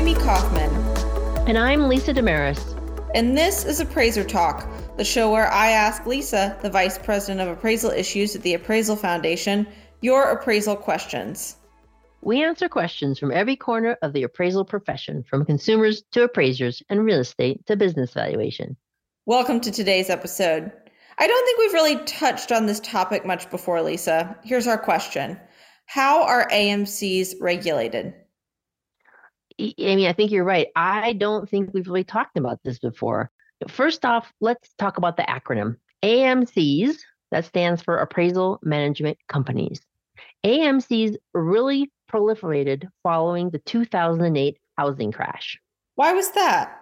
Amy Kaufman. And I'm Lisa Desmarais. And this is Appraiser Talk, the show where I ask Lisa, the Vice President of Appraisal Issues at the Appraisal Foundation, your appraisal questions. We answer questions from every corner of the appraisal profession, from consumers to appraisers and real estate to business valuation. Welcome to today's episode. I don't think we've really touched on this topic much before, Lisa. Here's our question How are AMCs regulated? Amy, I think you're right. I don't think we've really talked about this before. First off, let's talk about the acronym AMCs, that stands for Appraisal Management Companies. AMCs really proliferated following the 2008 housing crash. Why was that?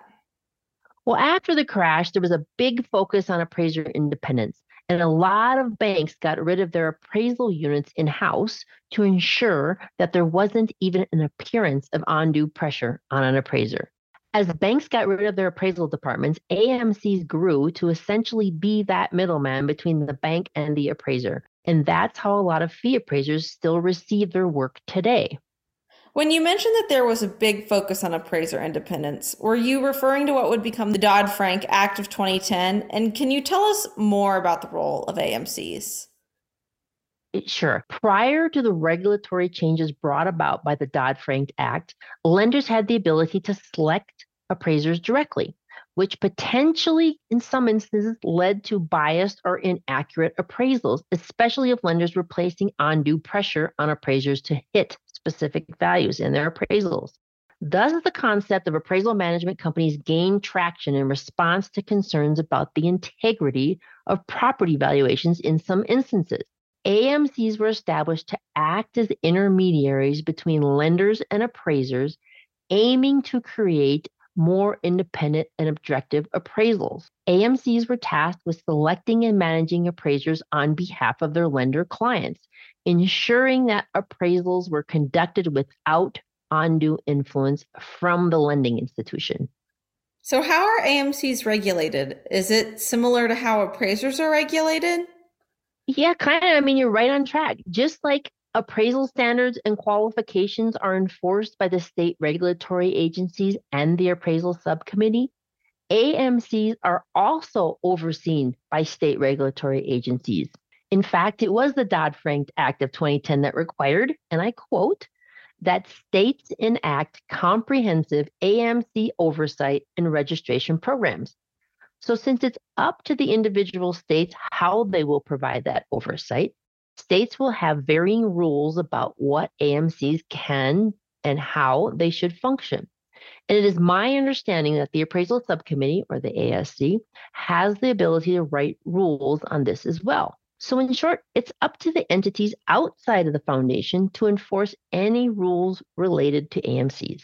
Well, after the crash, there was a big focus on appraiser independence, and a lot of banks got rid of their appraisal units in house to ensure that there wasn't even an appearance of undue pressure on an appraiser. As banks got rid of their appraisal departments, AMCs grew to essentially be that middleman between the bank and the appraiser. And that's how a lot of fee appraisers still receive their work today. When you mentioned that there was a big focus on appraiser independence, were you referring to what would become the Dodd Frank Act of 2010? And can you tell us more about the role of AMCs? Sure. Prior to the regulatory changes brought about by the Dodd Frank Act, lenders had the ability to select appraisers directly, which potentially, in some instances, led to biased or inaccurate appraisals, especially if lenders were placing undue pressure on appraisers to hit specific values in their appraisals. Thus, the concept of appraisal management companies gained traction in response to concerns about the integrity of property valuations in some instances. AMCs were established to act as intermediaries between lenders and appraisers, aiming to create more independent and objective appraisals. AMCs were tasked with selecting and managing appraisers on behalf of their lender clients, ensuring that appraisals were conducted without undue influence from the lending institution. So, how are AMCs regulated? Is it similar to how appraisers are regulated? Yeah, kind of. I mean, you're right on track. Just like Appraisal standards and qualifications are enforced by the state regulatory agencies and the appraisal subcommittee. AMCs are also overseen by state regulatory agencies. In fact, it was the Dodd Frank Act of 2010 that required, and I quote, that states enact comprehensive AMC oversight and registration programs. So, since it's up to the individual states how they will provide that oversight, states will have varying rules about what AMCs can and how they should function. And it is my understanding that the Appraisal Subcommittee, or the ASC, has the ability to write rules on this as well. So, in short, it's up to the entities outside of the foundation to enforce any rules related to AMCs.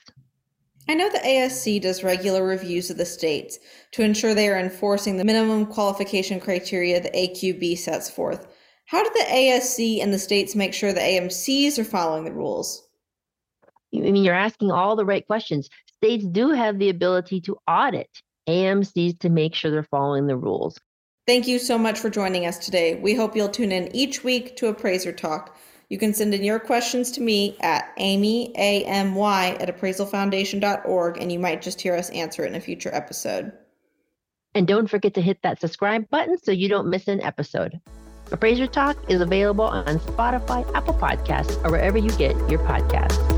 I know the ASC does regular reviews of the states to ensure they are enforcing the minimum qualification criteria the AQB sets forth. How do the ASC and the states make sure the AMCs are following the rules? I mean, you're asking all the right questions. States do have the ability to audit AMCs to make sure they're following the rules. Thank you so much for joining us today. We hope you'll tune in each week to Appraiser Talk. You can send in your questions to me at amy, A-M-Y, at appraisalfoundation.org, and you might just hear us answer it in a future episode. And don't forget to hit that subscribe button so you don't miss an episode. Appraiser Talk is available on Spotify, Apple Podcasts, or wherever you get your podcasts.